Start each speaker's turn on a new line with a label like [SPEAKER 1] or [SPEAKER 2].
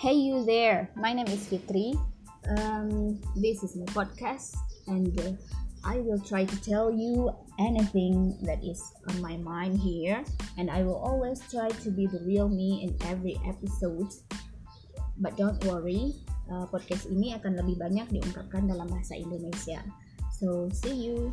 [SPEAKER 1] Hey, you there. My name is Fitri. Um, this is my podcast, and uh, I will try to tell you anything that is on my mind here. And I will always try to be the real me in every episode. But don't worry, uh, podcast ini akan lebih banyak diungkapkan dalam bahasa Indonesia. So, see you.